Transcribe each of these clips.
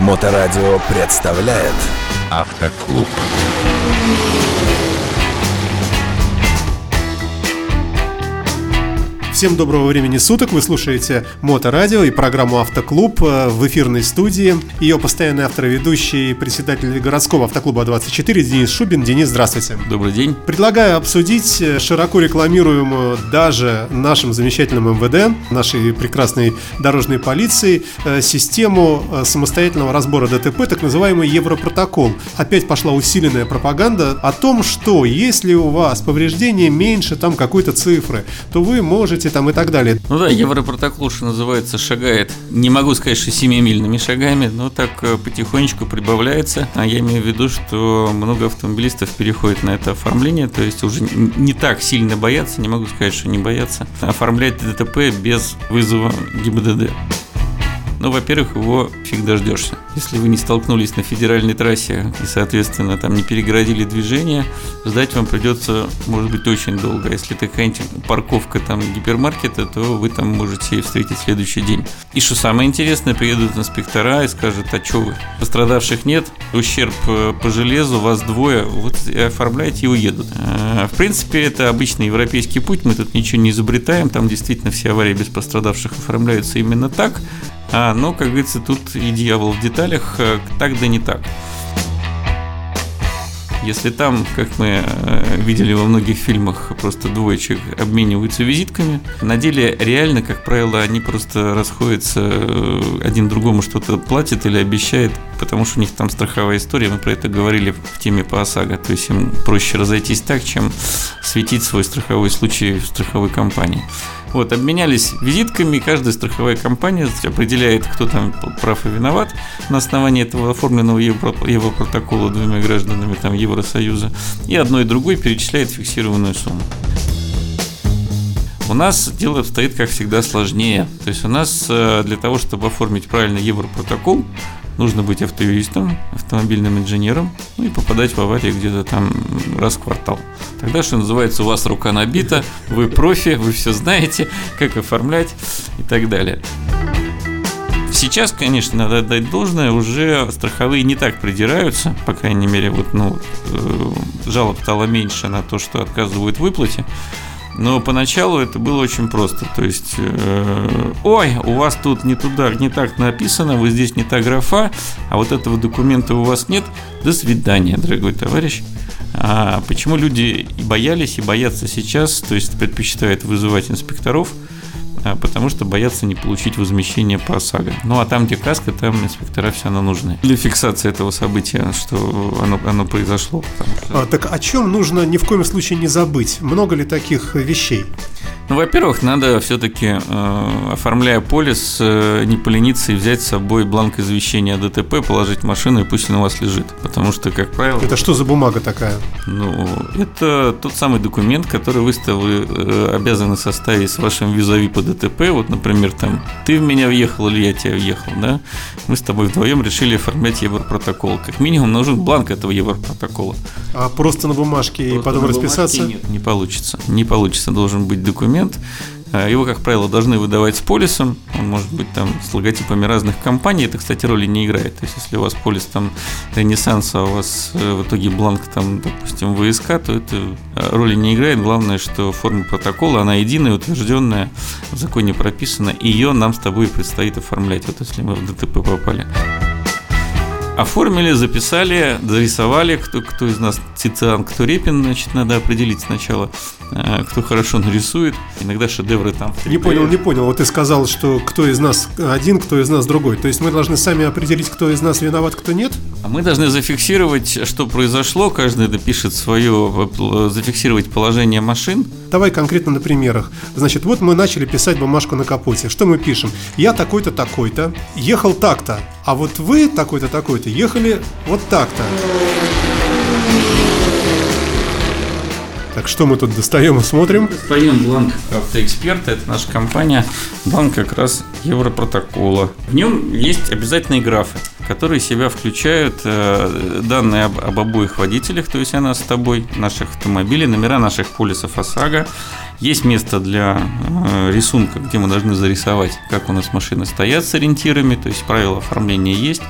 Моторадио представляет Автоклуб. Всем доброго времени суток. Вы слушаете Моторадио и программу Автоклуб э, в эфирной студии. Ее постоянный автор и ведущий председатель городского автоклуба 24 Денис Шубин. Денис, здравствуйте. Добрый день. Предлагаю обсудить э, широко рекламируемую даже нашим замечательным МВД, нашей прекрасной дорожной полиции, э, систему самостоятельного разбора ДТП, так называемый Европротокол. Опять пошла усиленная пропаганда о том, что если у вас повреждение меньше там какой-то цифры, то вы можете там и так далее. Ну да, Европротокол, что называется, шагает, не могу сказать, что семимильными шагами, но так э, потихонечку прибавляется. А я имею в виду, что много автомобилистов переходит на это оформление, то есть уже не так сильно боятся, не могу сказать, что не боятся, оформлять ДТП без вызова ГИБДД. Ну, во-первых, его фиг дождешься. Если вы не столкнулись на федеральной трассе и, соответственно, там не перегородили движение, ждать вам придется, может быть, очень долго. Если это какая-нибудь парковка там гипермаркета, то вы там можете встретить следующий день. И что самое интересное, приедут инспектора и скажут, а что вы? Пострадавших нет, ущерб э, по железу, вас двое, вот оформляйте и уедут. А, в принципе, это обычный европейский путь, мы тут ничего не изобретаем, там действительно все аварии без пострадавших оформляются именно так. А, но, как говорится, тут и дьявол в деталях, э, так да не так. Если там, как мы э, видели во многих фильмах, просто двое человек обмениваются визитками, на деле реально, как правило, они просто расходятся, э, один другому что-то платят или обещает, потому что у них там страховая история, мы про это говорили в теме по ОСАГО, то есть им проще разойтись так, чем светить свой страховой случай в страховой компании. Вот, обменялись визитками, каждая страховая компания определяет, кто там прав и виноват на основании этого оформленного Европротокола двумя гражданами там, Евросоюза, и одной и другой перечисляет фиксированную сумму. У нас дело обстоит, как всегда, сложнее. То есть у нас э, для того, чтобы оформить правильный Европротокол, нужно быть автоюристом, автомобильным инженером, ну и попадать в аварии где-то там раз в квартал. Тогда, что называется, у вас рука набита, вы профи, вы все знаете, как оформлять и так далее. Сейчас, конечно, надо отдать должное, уже страховые не так придираются, по крайней мере, вот, ну, э, жалоб стало меньше на то, что отказывают в выплате. Но поначалу это было очень просто. То есть, э, ой, у вас тут не туда, не так написано, вы здесь не та графа, а вот этого документа у вас нет. До свидания, дорогой товарищ. А почему люди и боялись, и боятся сейчас, то есть предпочитают вызывать инспекторов – потому что боятся не получить возмещение по ОСАГО. Ну а там, где каска, там инспектора все равно нужны. Для фиксации этого события, что оно, оно произошло. Что... А, так о чем нужно ни в коем случае не забыть? Много ли таких вещей? Ну, во-первых, надо все-таки, э, оформляя полис, э, не полениться и взять с собой бланк извещения о ДТП, положить в машину и пусть он у вас лежит. Потому что, как правило... Это что за бумага такая? Ну, это тот самый документ, который вы, вы э, обязаны составить с вашим визави по ДТП. Вот, например, там, ты в меня въехал или я тебя въехал, да? Мы с тобой вдвоем решили оформлять Европротокол. Как минимум нужен бланк этого Европротокола. А просто на бумажке просто и потом расписаться? Нет, не получится. Не получится. Должен быть документ документ. Э, его, как правило, должны выдавать с полисом. Он может быть там с логотипами разных компаний. Это, кстати, роли не играет. То есть, если у вас полис там Ренессанс, а у вас э, в итоге бланк там, допустим, ВСК, то это э, роли не играет. Главное, что форма протокола, она единая, утвержденная, в законе прописана, ее нам с тобой предстоит оформлять, вот если мы в ДТП попали. Оформили, записали, зарисовали, кто, кто из нас Тициан, кто Репин, значит, надо определить сначала, э, кто хорошо нарисует. Иногда шедевры там. Не понял, не понял. Вот ты сказал, что кто из нас один, кто из нас другой. То есть мы должны сами определить, кто из нас виноват, кто нет? А мы должны зафиксировать, что произошло. Каждый допишет свое, зафиксировать положение машин. Давай конкретно на примерах. Значит, вот мы начали писать бумажку на капоте. Что мы пишем? Я такой-то, такой-то, ехал так-то. А вот вы такой-то, такой-то ехали вот так-то. Так что мы тут достаем и смотрим? Достаем бланк автоэксперта, это наша компания, бланк как раз Европротокола. В нем есть обязательные графы, которые себя включают э, данные об, об обоих водителях, то есть о нас с тобой, наших автомобилей, номера наших полисов ОСАГО. Есть место для э, рисунка, где мы должны зарисовать, как у нас машины стоят с ориентирами, то есть правила оформления есть.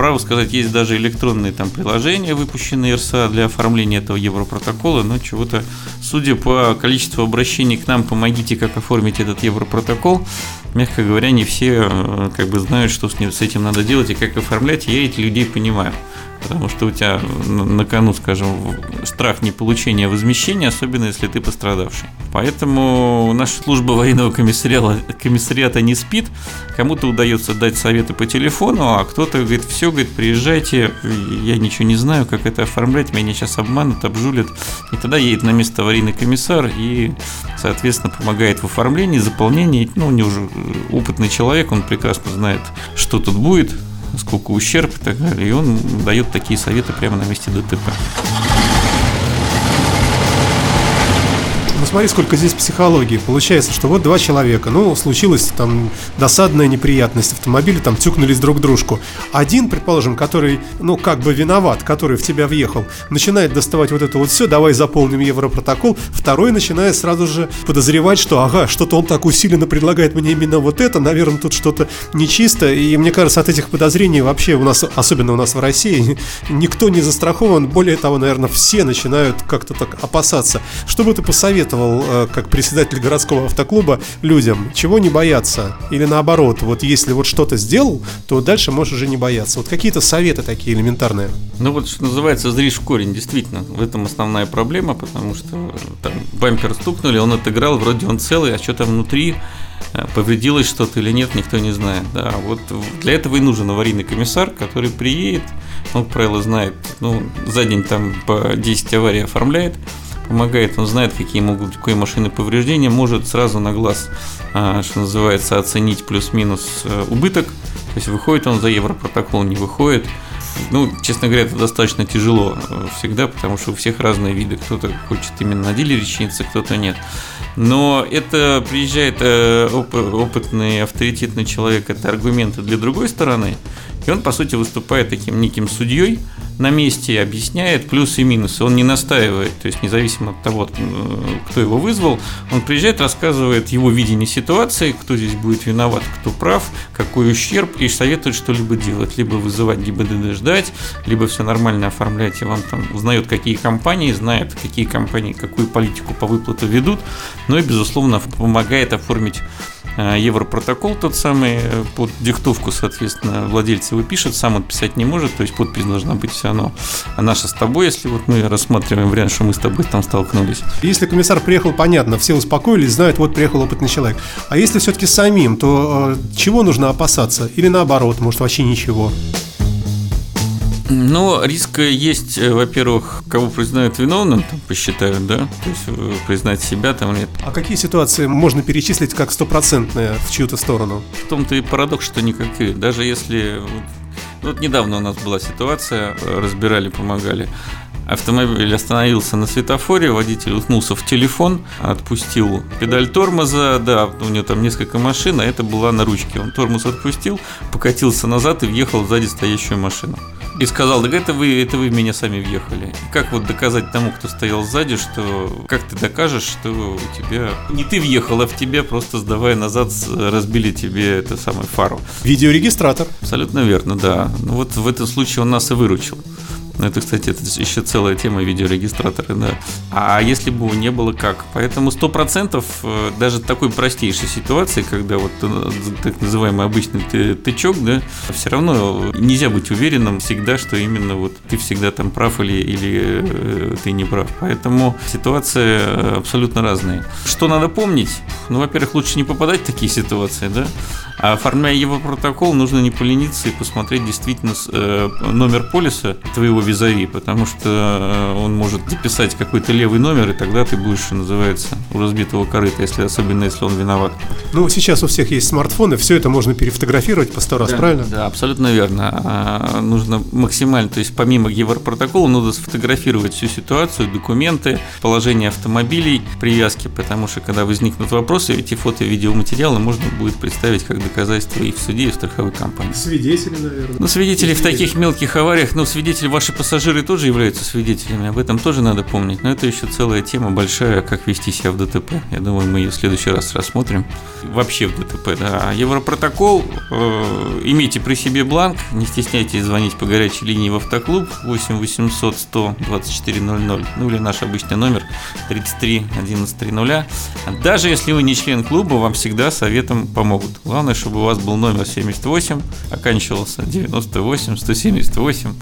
Праву сказать, есть даже электронные там приложения, выпущенные РСА для оформления этого европротокола, но чего-то, судя по количеству обращений к нам, помогите, как оформить этот европротокол, мягко говоря, не все э, как бы знают, что с этим надо делать и как оформлять, я этих людей понимаю потому что у тебя на кону, скажем, страх неполучения возмещения, особенно если ты пострадавший. Поэтому наша служба военного комиссариата, комиссариата не спит, кому-то удается дать советы по телефону, а кто-то говорит, все, говорит, приезжайте, я ничего не знаю, как это оформлять, меня сейчас обманут, обжулят. И тогда едет на место аварийный комиссар и, соответственно, помогает в оформлении, заполнении. Ну, у него уже опытный человек, он прекрасно знает, что тут будет, сколько ущерб и так далее. И он дает такие советы прямо на месте ДТП. Смотри, сколько здесь психологии. Получается, что вот два человека, ну, случилась там досадная неприятность, автомобили там тюкнулись друг дружку. Один, предположим, который, ну, как бы виноват, который в тебя въехал, начинает доставать вот это вот все, давай заполним европротокол. Второй начинает сразу же подозревать, что, ага, что-то он так усиленно предлагает мне именно вот это, наверное, тут что-то нечисто. И мне кажется, от этих подозрений вообще у нас, особенно у нас в России, никто не застрахован. Более того, наверное, все начинают как-то так опасаться. Что бы ты посоветовал? Посоветовал, э, как председатель городского автоклуба, людям, чего не бояться? Или наоборот, вот если вот что-то сделал, то дальше можешь уже не бояться. Вот какие-то советы такие элементарные. Ну вот, что называется, зришь корень, действительно. В этом основная проблема, потому что э, там бампер стукнули, он отыграл, вроде он целый, а что там внутри, э, повредилось что-то или нет, никто не знает. Да, вот для этого и нужен аварийный комиссар, который приедет, он, правило, знает, ну, за день там по 10 аварий оформляет, помогает, он знает, какие могут какие машины повреждения, может сразу на глаз, а, что называется, оценить плюс-минус э, убыток. То есть выходит он за европротокол, не выходит. Ну, честно говоря, это достаточно тяжело э, всегда, потому что у всех разные виды. Кто-то хочет именно на дилере чиниться, кто-то нет. Но это приезжает э, опытный, авторитетный человек, это аргументы для другой стороны. И он, по сути, выступает таким неким судьей, на месте объясняет плюсы и минусы. Он не настаивает, то есть независимо от того, кто его вызвал, он приезжает, рассказывает его видение ситуации, кто здесь будет виноват, кто прав, какой ущерб, и советует что-либо делать. Либо вызывать ГИБДД ждать, либо все нормально оформлять, и вам там узнает, какие компании, знает, какие компании какую политику по выплату ведут, но и, безусловно, помогает оформить Э, Европротокол тот самый э, под диктовку, соответственно, владельцы его пишет, сам он писать не может, то есть подпись должна быть все равно. А наша с тобой, если вот мы рассматриваем вариант, что мы с тобой там столкнулись. Если комиссар приехал, понятно, все успокоились, знают, вот приехал опытный человек. А если все-таки самим, то э, чего нужно опасаться? Или наоборот, может вообще ничего? Ну, риск есть, э, во-первых, кого признают виновным, там, посчитают, да, то есть э, признать себя там нет. А какие ситуации можно перечислить как стопроцентные в чью-то сторону? В том-то и парадокс, что никакие. Даже если... Ну, вот недавно у нас была ситуация, э, разбирали, помогали. Автомобиль остановился на светофоре, водитель уткнулся в телефон, отпустил педаль тормоза, да, у него там несколько машин, а это была на ручке. Он тормоз отпустил, покатился назад и въехал в сзади стоящую машину. И сказал, да это вы, это вы меня сами въехали. Как вот доказать тому, кто стоял сзади, что как ты докажешь, что у тебя не ты въехал, а в тебя просто сдавая назад разбили тебе это самое фару. Видеорегистратор. Абсолютно верно, да. Ну вот в этом случае он нас и выручил. Ну, это, кстати, это еще целая тема видеорегистратора, да. А если бы его не было, как? Поэтому сто процентов э, даже такой простейшей ситуации, когда вот э, так называемый обычный тычок, да, все равно нельзя быть уверенным всегда, что именно вот ты всегда там прав или, или э, ты не прав. Поэтому ситуации абсолютно разные. Что надо помнить? Ну, во-первых, лучше не попадать в такие ситуации, да. А оформляя его протокол, нужно не полениться и посмотреть действительно номер полиса твоего визави, потому что э, он может записать какой-то левый номер, и тогда ты будешь, что называется, у разбитого корыта, если особенно если он виноват. Ну, сейчас у всех есть смартфоны, все это можно перефотографировать по сто раз, да, правильно? Да, абсолютно верно. А, нужно максимально, то есть помимо европротокола, нужно сфотографировать всю ситуацию, документы, положение автомобилей, привязки, потому что когда возникнут вопросы, эти фото и видеоматериалы можно будет представить как доказательство и в суде, и в страховой компании. Свидетели, наверное. Ну, свидетели в таких мелких авариях, ну, свидетели ваши пассажиры тоже являются свидетелями, об этом тоже надо помнить, но это еще целая тема большая, как вести себя в ДТП. Я думаю, мы ее в следующий раз рассмотрим. Вообще в ДТП, да. Европротокол, э, имейте при себе бланк, не стесняйтесь звонить по горячей линии в автоклуб 8 800 100 24 00, ну или наш обычный номер 33 11 30. Даже если вы не член клуба, вам всегда советом помогут. Главное, чтобы у вас был номер 78, оканчивался 98, 178,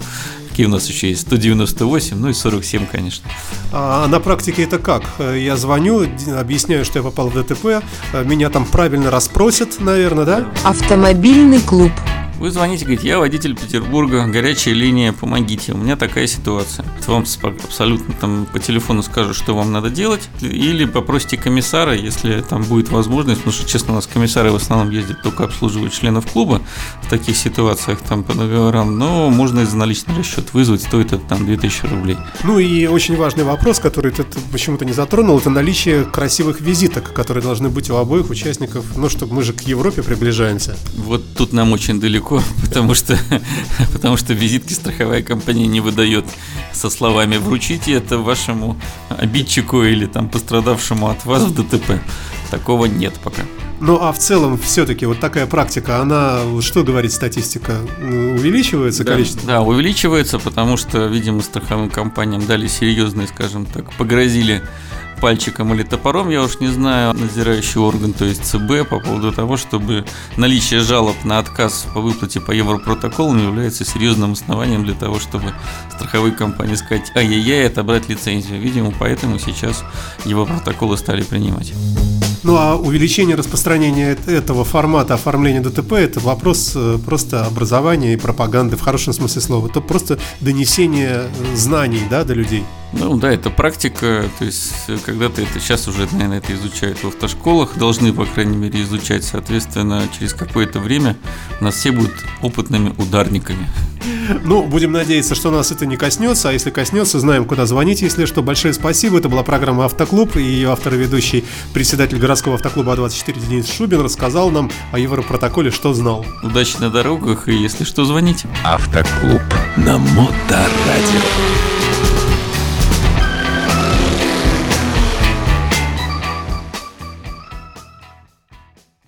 какие у нас еще есть? 198, ну и 47, конечно. А на практике это как? Я звоню, объясняю, что я попал в ДТП, меня там правильно расспросят, наверное, да? Автомобильный клуб. Вы звоните, говорите, я водитель Петербурга, горячая линия, помогите, у меня такая ситуация. Вам абсолютно там по телефону скажут, что вам надо делать, или попросите комиссара, если там будет возможность, потому что, честно, у нас комиссары в основном ездят только обслуживают членов клуба в таких ситуациях там по договорам, но можно и за наличный расчет вызвать, стоит это там 2000 рублей. Ну и очень важный вопрос, который ты почему-то не затронул, это наличие красивых визиток, которые должны быть у обоих участников, ну, чтобы мы же к Европе приближаемся. Вот тут нам очень далеко легко, потому что, потому что визитки страховая компания не выдает со словами «вручите это вашему обидчику или там пострадавшему от вас в ДТП». Такого нет пока. Ну а в целом все-таки вот такая практика, она, что говорит статистика, увеличивается да, количество? Да, увеличивается, потому что, видимо, страховым компаниям дали серьезные, скажем так, погрозили пальчиком или топором, я уж не знаю, надзирающий орган, то есть ЦБ, по поводу того, чтобы наличие жалоб на отказ по выплате по европротоколам является серьезным основанием для того, чтобы страховые компании сказать ай-яй-яй, отобрать лицензию. Видимо, поэтому сейчас его протоколы стали принимать. Ну а увеличение распространения этого формата оформления ДТП это вопрос э, просто образования и пропаганды в хорошем смысле слова. Это просто донесение знаний да, до людей. Ну да, это практика, то есть э, когда-то это сейчас уже, наверное, это изучают в автошколах, должны, по крайней мере, изучать, соответственно, через какое-то время нас все будут опытными ударниками. Ну, будем надеяться, что нас это не коснется, а если коснется, знаем, куда звонить, если что. Большое спасибо, это была программа «Автоклуб», и ее автор и ведущий, председатель городского автоклуба А24 Денис Шубин рассказал нам о Европротоколе, что знал. Удачи на дорогах, и если что, звоните. Автоклуб на Моторадио.